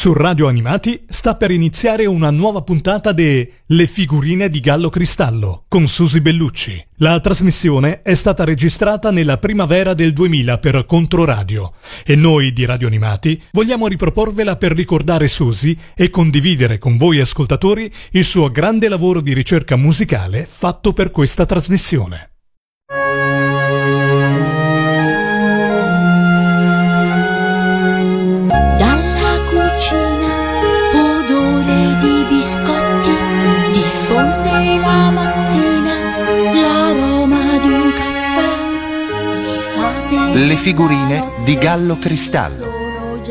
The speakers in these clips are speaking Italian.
Su Radio Animati sta per iniziare una nuova puntata de Le figurine di Gallo Cristallo con Susi Bellucci. La trasmissione è stata registrata nella primavera del 2000 per Controradio e noi di Radio Animati vogliamo riproporvela per ricordare Susi e condividere con voi ascoltatori il suo grande lavoro di ricerca musicale fatto per questa trasmissione. Le figurine di Gallo Cristallo.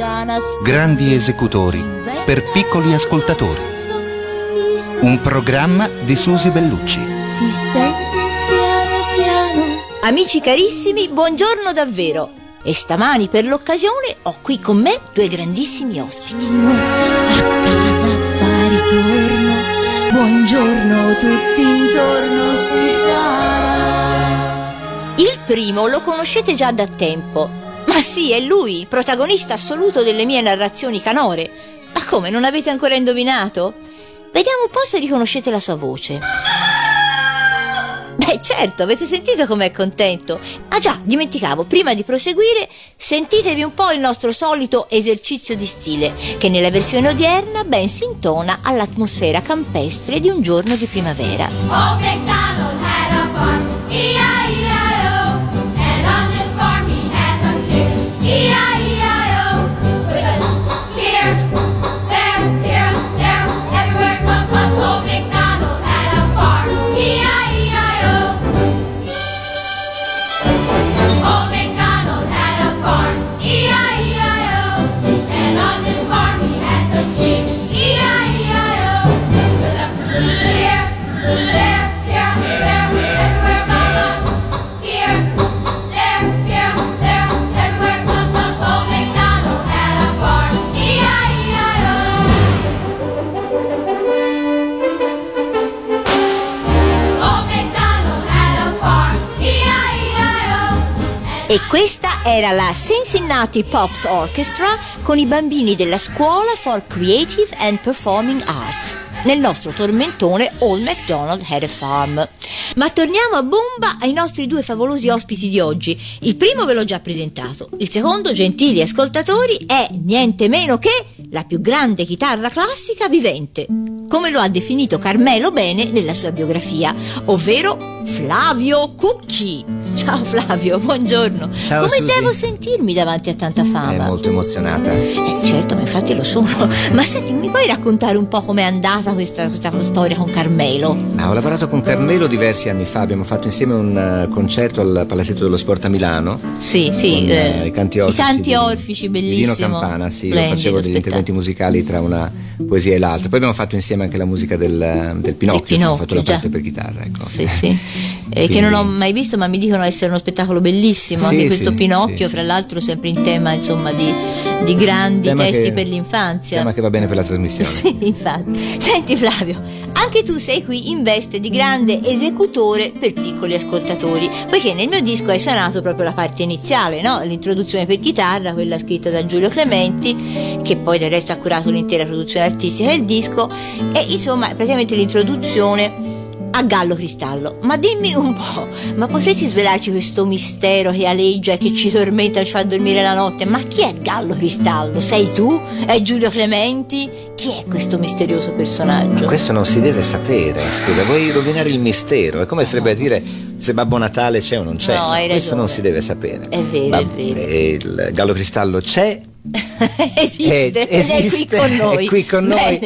Grandi esecutori per piccoli ascoltatori. Un programma di Susi Bellucci. Si stende piano piano. Amici carissimi, buongiorno davvero. E stamani per l'occasione ho qui con me due grandissimi ospiti. A casa fa ritorno, buongiorno tutti intorno si farà. Il primo lo conoscete già da tempo. Ma sì, è lui, protagonista assoluto delle mie narrazioni canore. Ma come, non avete ancora indovinato? Vediamo un po' se riconoscete la sua voce. Beh, certo, avete sentito com'è contento. Ah già, dimenticavo, prima di proseguire, sentitevi un po' il nostro solito esercizio di stile, che nella versione odierna ben si intona all'atmosfera campestre di un giorno di primavera. Oh, McDonald had a farm, E questa era la Cincinnati Pops Orchestra con i bambini della Scuola for Creative and Performing Arts nel nostro tormentone Old MacDonald Had a Farm. Ma torniamo a bomba ai nostri due favolosi ospiti di oggi. Il primo ve l'ho già presentato, il secondo, gentili ascoltatori, è niente meno che la più grande chitarra classica vivente, come lo ha definito Carmelo Bene nella sua biografia, ovvero Flavio Cucchi. Ciao Flavio, buongiorno. Ciao Come Susi. devo sentirmi davanti a tanta fama? È molto emozionata. Eh, certo, ma infatti lo sono. Ma senti, mi puoi raccontare un po' com'è andata questa, questa storia con Carmelo? Ah, ho lavorato con Carmelo diversi anni fa, abbiamo fatto insieme un uh, concerto al Palazzetto dello Sport a Milano. Sì, sì. Con, eh, I canti orfici. I canti orfici, di, bellissimo. Di Dino Campana, sì. Splendido, io facevo degli spettacolo. interventi musicali tra una poesia e l'altra. Poi abbiamo fatto insieme anche la musica del, del Pinocchio, Pinocchio, ho fatto la già. parte per chitarra. Ecco. Sì, sì. Eh, che non ho mai visto, ma mi dicono essere uno spettacolo bellissimo. Sì, anche questo sì, Pinocchio, sì, fra l'altro, sempre in tema insomma di, di grandi Tema testi che- per l'infanzia. Tema che va bene per la trasmissione. Sì, infatti. Senti Flavio, anche tu sei qui in veste di grande esecutore per piccoli ascoltatori, poiché nel mio disco hai suonato proprio la parte iniziale, no? L'introduzione per chitarra, quella scritta da Giulio Clementi, che poi del resto ha curato l'intera produzione artistica del disco, e insomma praticamente l'introduzione a Gallo Cristallo. Ma dimmi un po', ma potresti svelarci questo mistero che aleggia e che ci tormenta e ci fa dormire la notte? Ma chi è Gallo Cristallo? Sei tu? È Giulio Clementi? Chi è questo misterioso personaggio? Questo non si deve sapere, scusa, vuoi rovinare il mistero? È come sarebbe a dire se Babbo Natale c'è o non c'è. No, hai Questo ragione. non si deve sapere. È vero, è vero. Il Gallo Cristallo c'è, esiste, Eh, ed è qui esiste, con noi. qui con noi,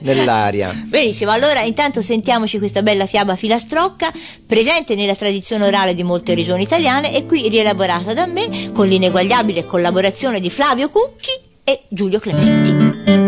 nell'aria. Benissimo, allora intanto sentiamoci questa bella fiaba filastrocca, presente nella tradizione orale di molte regioni italiane e qui rielaborata da me con l'ineguagliabile collaborazione di Flavio Cucchi e Giulio Clementi.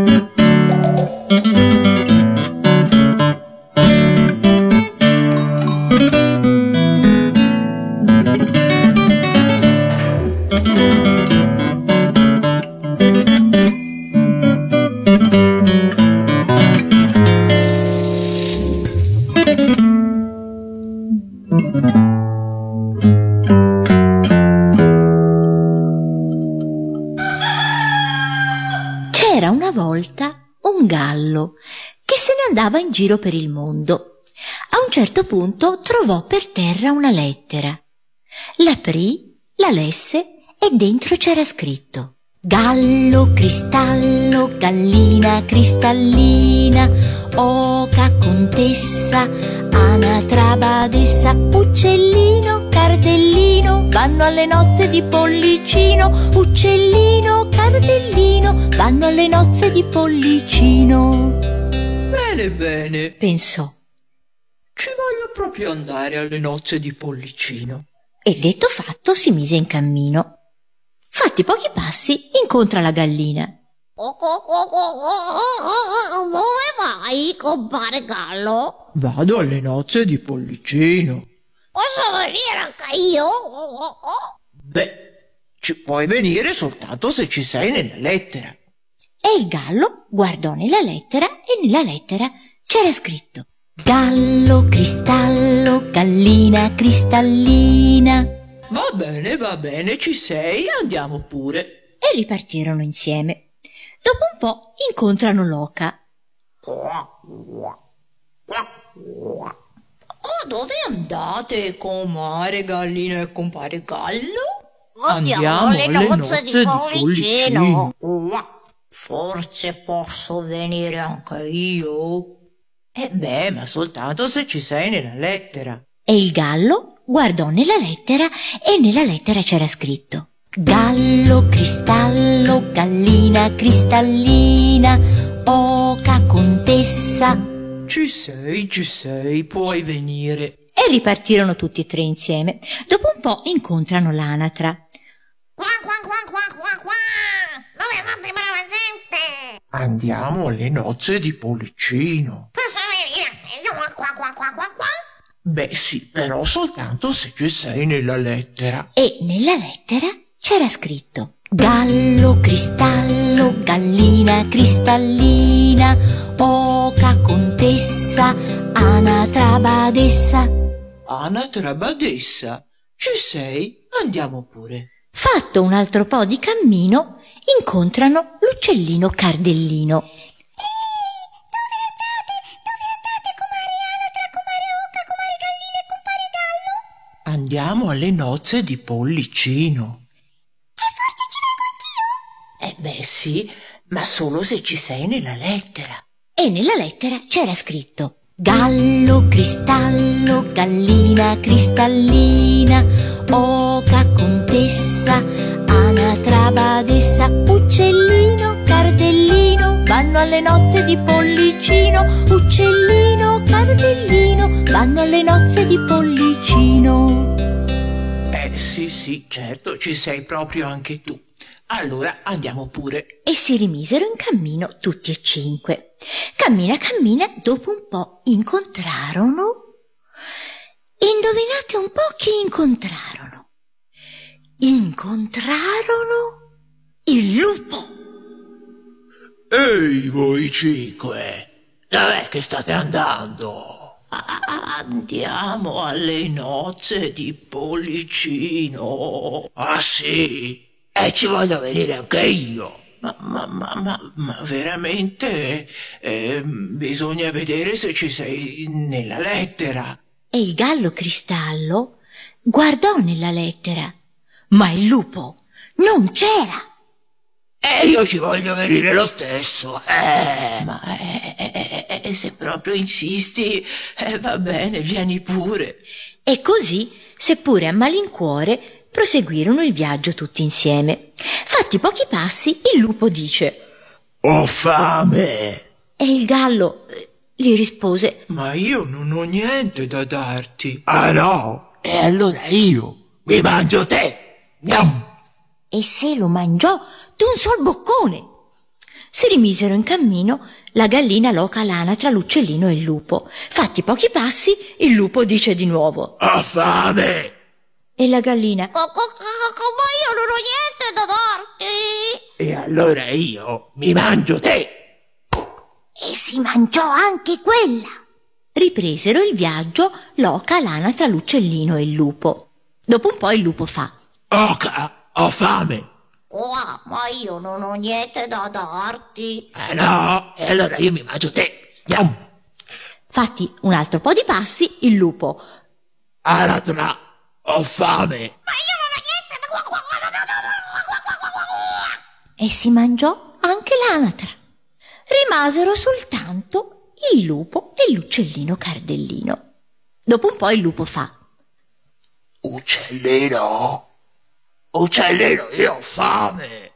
Giro per il mondo. A un certo punto trovò per terra una lettera. L'aprì, la lesse e dentro c'era scritto Gallo, cristallo, gallina cristallina, oca, contessa, anatra, badessa, uccellino, cardellino, vanno alle nozze di pollicino, uccellino, cardellino, vanno alle nozze di pollicino. Bene, bene, Pensò ci voglio proprio andare alle nozze di pollicino. e detto fatto si mise in cammino. Fatti pochi passi incontra la gallina. Dove vai, compare Gallo? Vado alle nozze di pollicino. Posso venire anche io? Beh, ci puoi venire soltanto se ci sei nella lettera. E il gallo guardò nella lettera e nella lettera c'era scritto Gallo, cristallo, gallina cristallina. Va bene, va bene, ci sei, andiamo pure. E ripartirono insieme. Dopo un po' incontrano l'oca. Oh, dove andate, comare gallina e compare gallo? Andiamo alle nozze di Pollicino. Forse posso venire anche io? Eh beh, ma soltanto se ci sei nella lettera. E il gallo guardò nella lettera e nella lettera c'era scritto Gallo, cristallo, gallina cristallina, oca, contessa. Ci sei, ci sei, puoi venire. E ripartirono tutti e tre insieme. Dopo un po' incontrano l'anatra. Qua, qua, qua, qua, qua, qua. Dove va prima la gente? Andiamo alle nozze di Pollicino. Posso venire anche io? Qua, qua, qua, qua, qua. Beh sì, però soltanto se ci sei nella lettera. E nella lettera c'era scritto Gallo, cristallo, gallina cristallina, oca, contessa, anatra, badessa. Anatra badessa, ci sei? Andiamo pure. Fatto un altro po' di cammino, incontrano l'uccellino cardellino. Andiamo alle nozze di Pollicino. E forse ci vengo anch'io? Eh beh sì, ma solo se ci sei nella lettera. E nella lettera c'era scritto Gallo, cristallo, gallina cristallina, oca, contessa, badessa, uccellino, cardellino, vanno alle nozze di pollicino, uccellino, cardellino, vanno alle nozze di pollicino. Eh sì sì, certo, ci sei proprio anche tu. Allora andiamo pure. e si rimisero in cammino tutti e cinque. Cammina, cammina, dopo un po' incontrarono. Indovinate un po' chi incontrarono? Incontrarono il lupo. Ehi voi cinque, dov'è che state andando? Andiamo alle nozze di Pollicino. Ah sì? E ci voglio venire anche io. Ma, ma, ma, ma, ma veramente eh, bisogna vedere se ci sei nella lettera. E il gallo cristallo guardò nella lettera, ma il lupo non c'era. E io ci voglio venire lo stesso. Eh. Ma eh, eh, eh, se proprio insisti, eh, va bene, vieni pure. E così, seppure a malincuore, proseguirono il viaggio tutti insieme. Fatti pochi passi, il lupo dice Ho fame. E il gallo eh, gli rispose Ma io non ho niente da darti. Ah no? E allora io mi mangio te. Gnam. E se lo mangiò d'un sol boccone. Si rimisero in cammino la gallina, l'oca, l'anatra, l'uccellino e il lupo. Fatti pochi passi, il lupo dice di nuovo. Ho fame. E la gallina Ma io non ho niente da darti. E allora io mi mangio te. E si mangiò anche quella. Ripresero il viaggio l'oca, l'anatra, l'uccellino e il lupo. Dopo un po' il lupo fa. Oca, ho fame. Oh, ma io non ho niente da darti. Eh no, e allora io mi mangio te. Yum. Fatti un altro po' di passi, il lupo. Aratra, ho fame. Ma io non ho niente da... E si mangiò anche l'anatra. Rimasero soltanto il lupo e l'uccellino cardellino. Dopo un po' il lupo fa. Uccellino? Uccellino, io ho fame.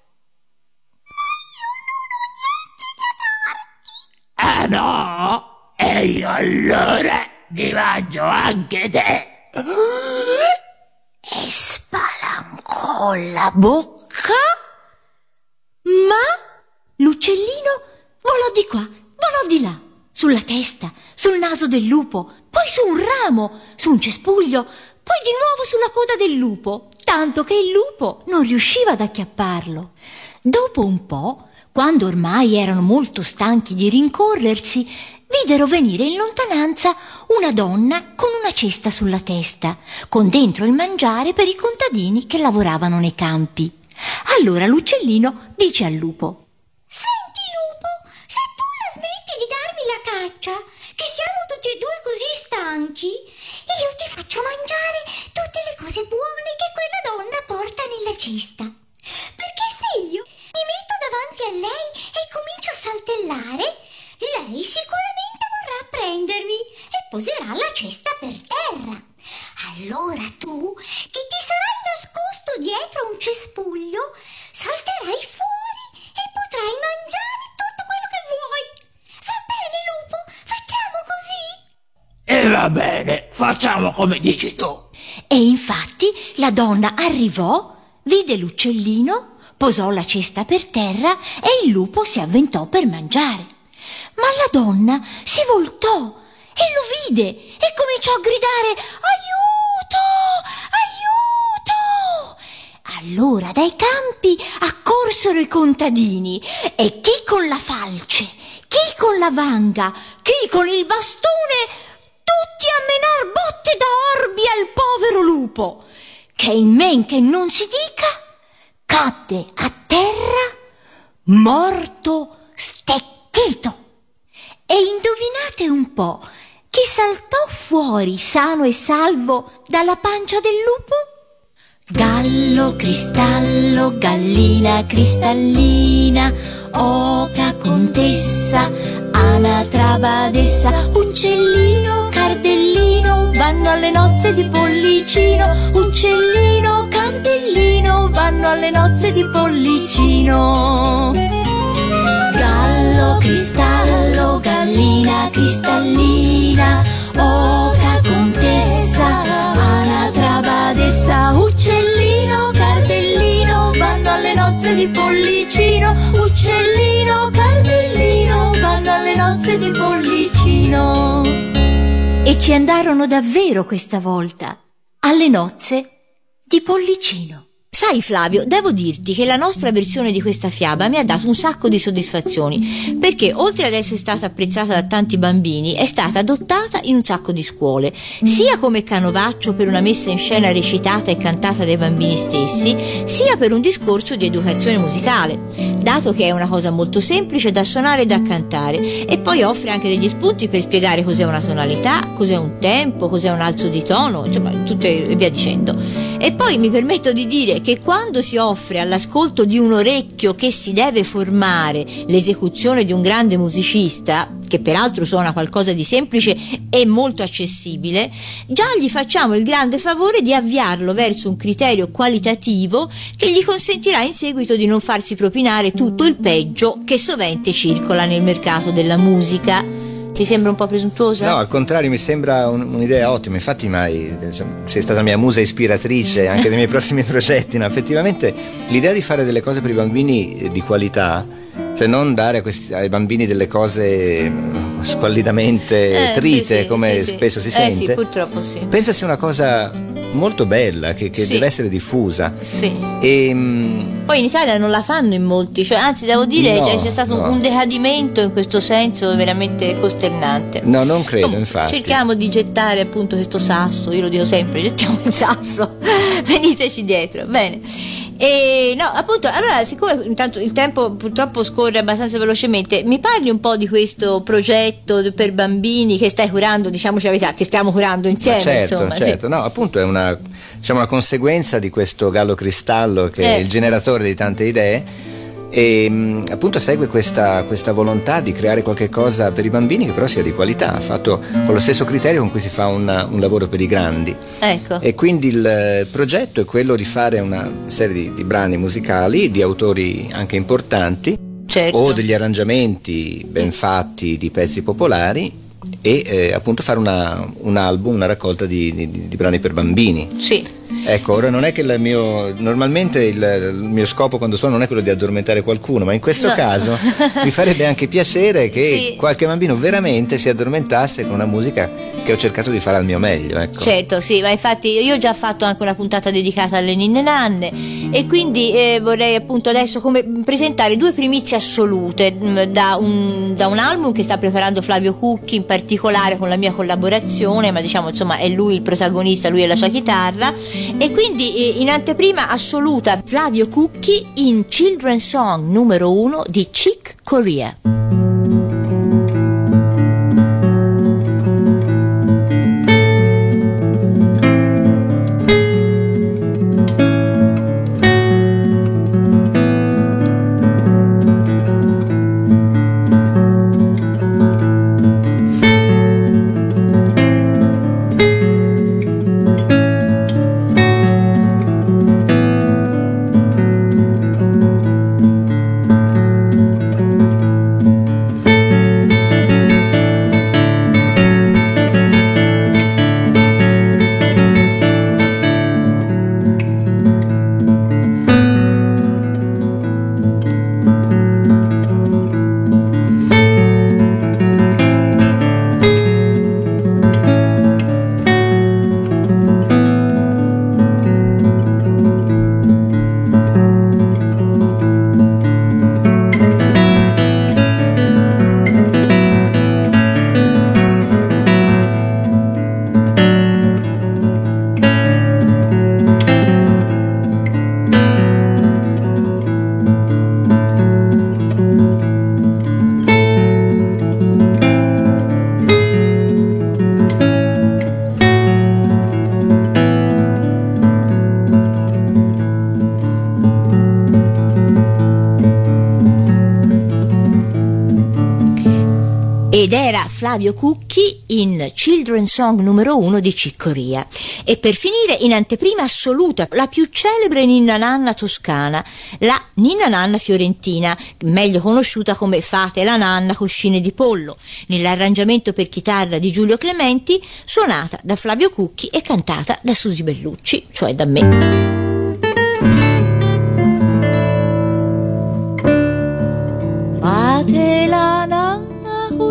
Ah no? E io allora mi mangio anche te. e spalancò la bocca, ma l'uccellino volò di qua, volò di là, sulla testa, sul naso del lupo, poi su un ramo, su un cespuglio, poi di nuovo sulla coda del lupo, tanto che il lupo non riusciva ad acchiapparlo. Dopo un po', quando ormai erano molto stanchi di rincorrersi, videro venire in lontananza una donna con una cesta sulla testa, con dentro il mangiare per i contadini che lavoravano nei campi. Allora l'uccellino dice al lupo Senti, lupo, se tu la smetti di darmi la caccia, che siamo tutti e due così stanchi, io ti faccio mangiare tutte le cose buone cesta. Perché se io mi metto davanti a lei e comincio a saltellare, lei sicuramente vorrà prendermi e poserà la cesta per terra. Allora tu, che ti sarai nascosto dietro un cespuglio, salterai fuori e potrai mangiare tutto quello che vuoi. Va bene, lupo? Facciamo così? E va bene, facciamo come dici tu. E infatti la donna arrivò, vide l'uccellino, posò la cesta per terra e il lupo si avventò per mangiare. Ma la donna si voltò e lo vide e cominciò a gridare Aiuto! Aiuto! Allora dai campi accorsero i contadini e chi con la falce, chi con la vanga, chi con il bastone, tutti a menar botte da orbi al povero lupo, che in men che non si dica, cadde a terra morto stecchito. E indovinate un po' chi saltò fuori sano e salvo dalla pancia del lupo? Gallo, cristallo, gallina cristallina, oca, contessa, anatra, badessa, uccellino, cardellino, vanno alle nozze di pollicino, uccellino, cardellino, vanno alle nozze di pollicino. Gallo, cristallo, gallina cristallina, oca, contessa, anatra, badessa, uccellino, cardellino, vanno alle nozze di pollicino, uccellino, cardellino, vanno alle nozze di pollicino. E ci andarono davvero questa volta, alle nozze di pollicino. Sai Flavio, devo dirti che la nostra versione di questa fiaba mi ha dato un sacco di soddisfazioni, perché oltre ad essere stata apprezzata da tanti bambini, è stata adottata in un sacco di scuole, sia come canovaccio per una messa in scena recitata e cantata dai bambini stessi, sia per un discorso di educazione musicale, dato che è una cosa molto semplice da suonare e da cantare, e poi offre anche degli spunti per spiegare cos'è una tonalità, cos'è un tempo, cos'è un alzo di tono, insomma, tutte e via dicendo. E poi mi permetto di dire che quando si offre all'ascolto di un orecchio che si deve formare l'esecuzione di un grande musicista, che peraltro suona qualcosa di semplice e molto accessibile, già gli facciamo il grande favore di avviarlo verso un criterio qualitativo che gli consentirà in seguito di non farsi propinare tutto il peggio che sovente circola nel mercato della musica. Ti sembra un po' presuntuosa? No, al contrario, mi sembra un- un'idea ottima. Infatti, mai, diciamo, sei stata mia musa ispiratrice anche dei miei prossimi progetti. No? Effettivamente, l'idea di fare delle cose per i bambini eh, di qualità, cioè non dare questi- ai bambini delle cose eh, squallidamente Eh, trite, sì, sì, come sì, spesso si Eh, sente. sì, purtroppo sì. Penso sia una cosa molto bella che, che deve essere diffusa. Sì. E, mm, Poi in Italia non la fanno in molti, cioè, anzi devo dire No, cioè, c'è stato no. un decadimento in questo senso veramente costernante. no, non credo, Comunque, infatti. Cerchiamo di gettare appunto questo sasso, io lo dico sempre, gettiamo il sasso, veniteci dietro, bene. E no, appunto, allora, siccome intanto il tempo purtroppo scorre abbastanza velocemente, mi parli un po' di questo progetto per bambini che stai curando, diciamoci la verità, che stiamo curando insieme, Ma certo, insomma. sì. certo. No, appunto è una, diciamo, una conseguenza di questo gallo cristallo che Eh. è il generatore di tante idee e mh, appunto segue questa, questa volontà di creare qualche cosa per i bambini che però sia di qualità, fatto con lo stesso criterio con cui si fa una- un lavoro per i grandi. Ecco. E quindi il eh, progetto è quello di fare una serie di, di brani musicali di autori anche importanti Certo. o degli arrangiamenti ben fatti di pezzi popolari e eh, appunto fare una- un album, una raccolta di, di- di brani per bambini. Sì. Ecco, ora non è che il mio. Normalmente il, il mio scopo quando suono non è quello di addormentare qualcuno, ma in questo No. caso mi farebbe anche piacere che Sì. qualche bambino veramente si addormentasse con una musica che ho cercato di fare al mio meglio. Ecco. Certo, sì, ma infatti io ho già fatto anche una puntata dedicata alle ninne nanne e quindi eh, vorrei appunto adesso presentare due primizie assolute mh, da un, da un album che sta preparando Flavio Cucchi in particolare con la mia collaborazione, ma diciamo insomma è lui il protagonista, lui e la sua chitarra e quindi eh, in anteprima assoluta Flavio Cucchi in Children's Song numero uno di Chick Corea. Flavio Cucchi in Children's Song numero uno di Ciccoria. E per finire, in anteprima assoluta, la più celebre ninna nanna toscana, la ninna nanna fiorentina, meglio conosciuta come Fate la nanna cuscine di pollo, nell'arrangiamento per chitarra di Giulio Clementi, suonata da Flavio Cucchi e cantata da Susi Bellucci, cioè da me.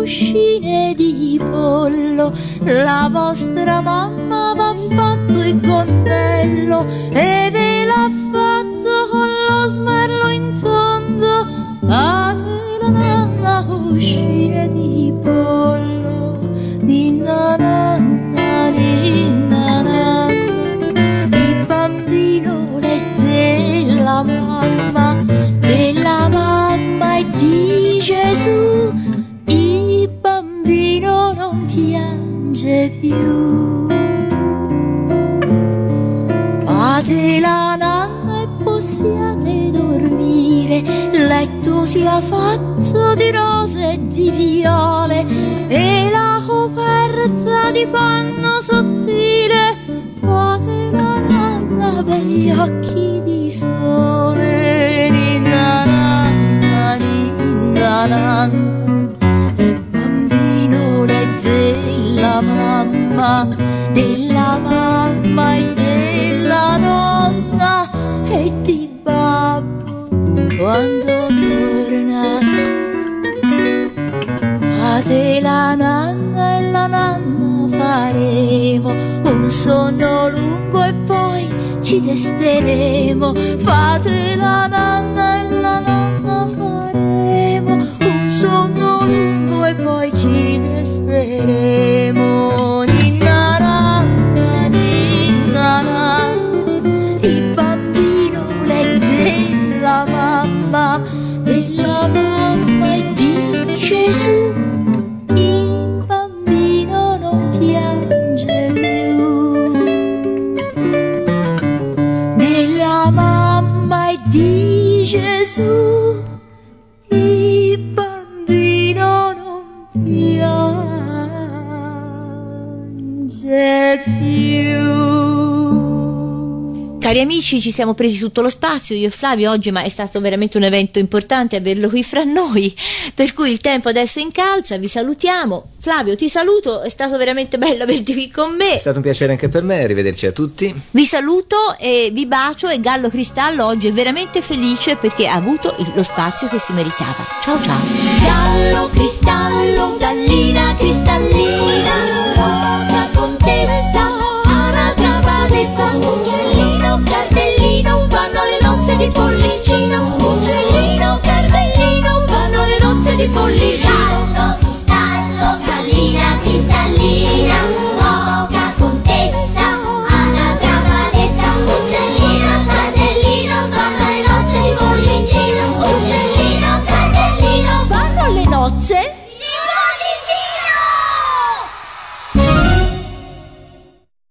Nanna cuscine di pollo, la vostra mamma va fatto il gonnello e ve l'ha fatto con lo smerlo in tondo. Fate la nanna cuscine di pollo, ninna nanna, il bambino è della mamma, sia fatto di rose e di viole e la coperta di panno sottile. Fate la nanna per gli occhi di sole, ninna nanna, ninna nanna. Bambino è della mamma, ci testeremo, fate la nanna e la nanna faremo, un sonno lungo e poi ci testeremo. Ninna nanna, ninna nanna, il bambino è della mamma, della mamma e di Gesù. Amici, ci siamo presi tutto lo spazio, io e Flavio oggi, ma è stato veramente un evento importante averlo qui fra noi, per cui il tempo adesso incalza, vi salutiamo. Flavio, ti saluto, è stato veramente bello averti qui con me. È stato un piacere anche per me, arrivederci a tutti. Vi saluto e vi bacio e Gallo Cristallo oggi è veramente felice perché ha avuto lo spazio che si meritava. Ciao ciao. Gallo, cristallo, gallina, cristallina, roca, contessa, di pollicino Uccellino, cartellino, vanno le nozze di pollicino Gatto, cristallo, gallina, cristallina.